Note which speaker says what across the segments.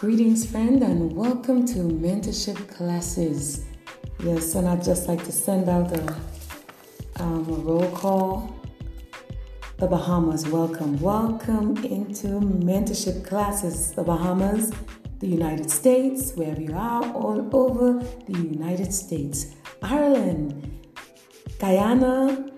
Speaker 1: Greetings, friend, and welcome to mentorship classes. Yes, and I'd just like to send out a, um, a roll call. The Bahamas, welcome. Welcome into mentorship classes. The Bahamas, the United States, wherever you are, all over the United States, Ireland, Guyana,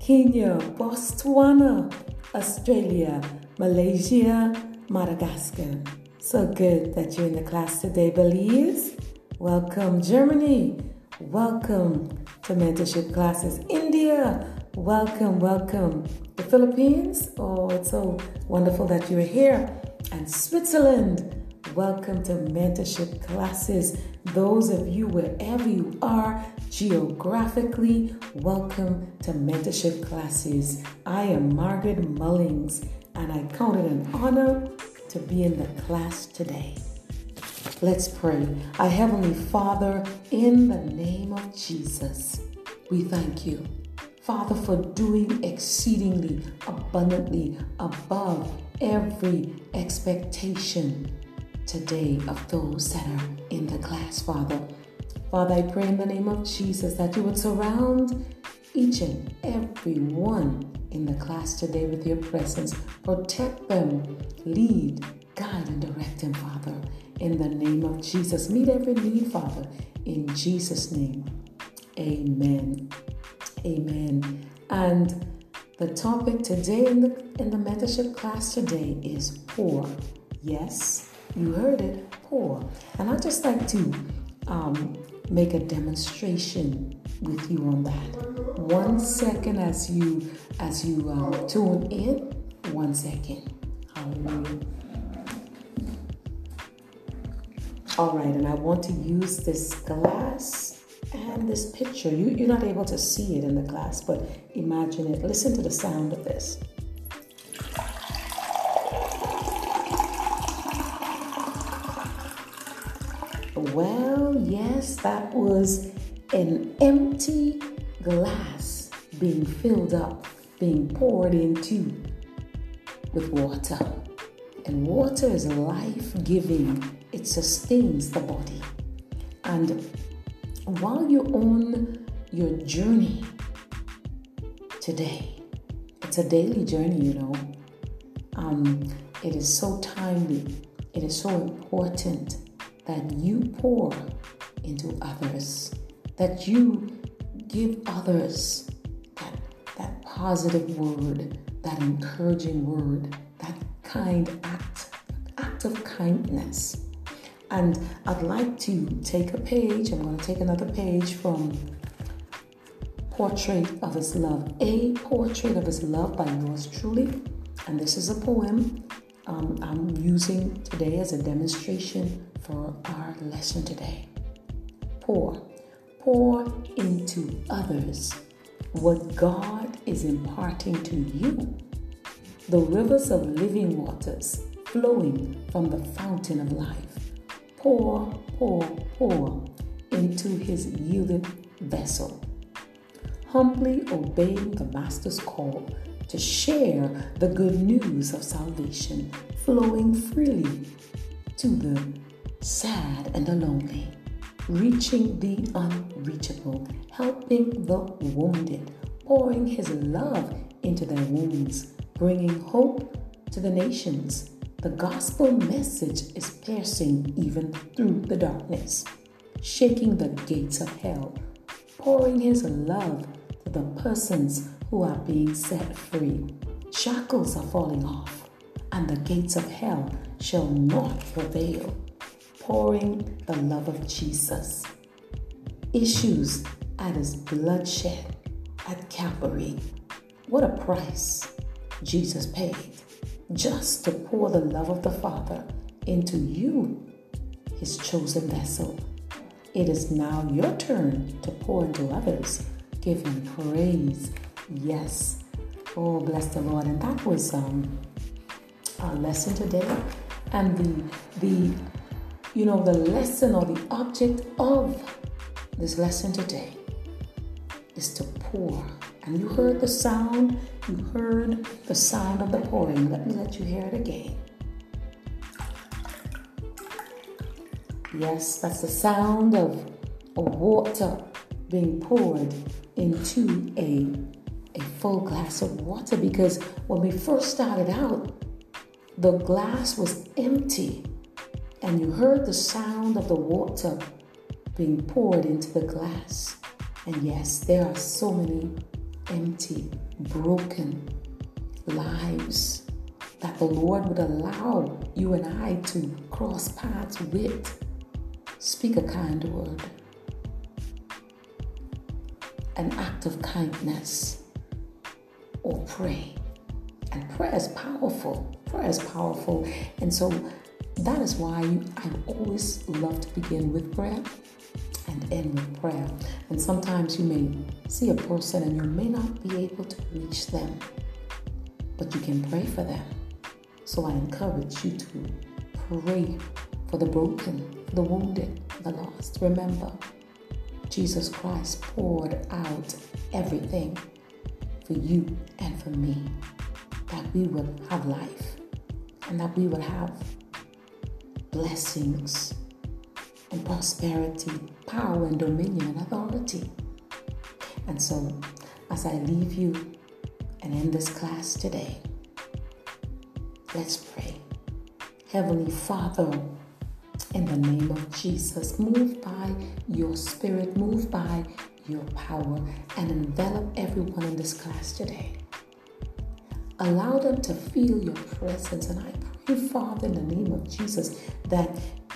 Speaker 1: Kenya, Botswana, Australia, Malaysia, Madagascar. So good that you're in the class today, Belize. Welcome, Germany. Welcome to mentorship classes. India, welcome, welcome. The Philippines, oh, it's so wonderful that you're here. And Switzerland, welcome to mentorship classes. Those of you, wherever you are geographically, welcome to mentorship classes. I am Margaret Mullings, and I count it an honor to be in the class today. Let's pray. Our Heavenly Father, in the name of Jesus, we thank you, Father, for doing exceedingly abundantly above every expectation today of those that are in the class, Father. Father, I pray in the name of Jesus that you would surround each and every one in the class today with your presence. Protect them, lead, guide, and direct them, Father. In the name of Jesus, meet every need, Father. In Jesus' name, amen. Amen. And the topic today in the in the mentorship class today is pour. Yes, you heard it, pour. And I'd just like to um, make a demonstration with you on that. One second as you as you um, tune in. One second. Hallelujah. All right, and I want to use this glass and this picture. You, you're not able to see it in the glass, but imagine it. Listen to the sound of this. Well, yes, that was an empty glass being filled up, being poured into with water. And water is life giving, it sustains the body. And while you're on your journey today, it's a daily journey, you know. Um, it is so timely, it is so important that you pour into others, that you give others that, that positive word, that encouraging word, that kind act, act of kindness. And I'd like to take a page, I'm going to take another page from Portrait of His Love, A Portrait of His Love by yours truly. And this is a poem um, I'm using today as a demonstration for our lesson today. Pour. Pour into others what God is imparting to you. The rivers of living waters flowing from the fountain of life. Pour, pour, pour into his yielded vessel. Humbly obeying the Master's call to share the good news of salvation flowing freely to the sad and the lonely, reaching the helping the wounded, pouring his love into their wounds, bringing hope to the nations. The gospel message is piercing even through the darkness, shaking the gates of hell, pouring his love to the persons who are being set free. Shackles are falling off, and the gates of hell shall not prevail. Pouring the love of Jesus. Issues at his bloodshed at Calvary. What a price Jesus paid just to pour the love of the Father into you, his chosen vessel. It is now your turn to pour into others. Give him praise Yes. Oh, bless the Lord. And that was um, our lesson today. And the the you know the lesson or the object of this lesson today is to pour. And you heard the sound, you heard the sound of the pouring. Let me let you hear it again. Yes, that's the sound of, of water being poured into a, a full glass of water because when we first started out, the glass was empty and you heard the sound of the water being poured into the glass. And yes, there are so many empty, broken lives that the Lord would allow you and I to cross paths with. Speak a kind word, an act of kindness, or pray. And prayer is powerful. Prayer is powerful. And so that is why I always love to begin with prayer and end with prayer. And sometimes you may see a person and you may not be able to reach them, but you can pray for them. So I encourage you to pray for the broken, the wounded, the lost. Remember, Jesus Christ poured out everything for you and for me that we would have life and that we would have blessings and prosperity, power and dominion and authority. And so, as I leave you and end this class today, let's pray. Heavenly Father, in the name of Jesus, move by your spirit, move by your power, and envelop everyone in this class today. Allow them to feel your presence, and I pray, Father, in the name of Jesus, that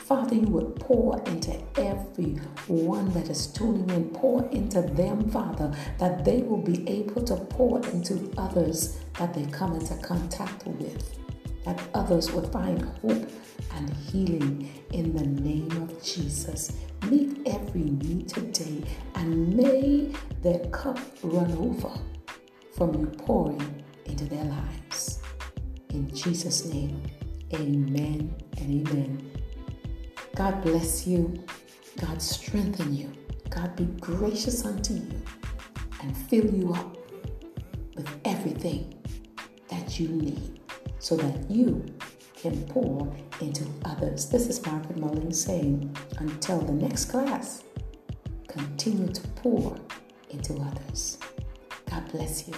Speaker 1: Father, you would pour into every one that is tuning in, pour into them, Father, that they will be able to pour into others that they come into contact with, that others will find hope and healing in the name of Jesus. Meet every need today and may their cup run over from you pouring into their lives. In Jesus' name, amen and amen. God bless you. God strengthen you. God be gracious unto you and fill you up with everything that you need so that you can pour into others. This is Margaret Mullins saying, until the next class, continue to pour into others. God bless you.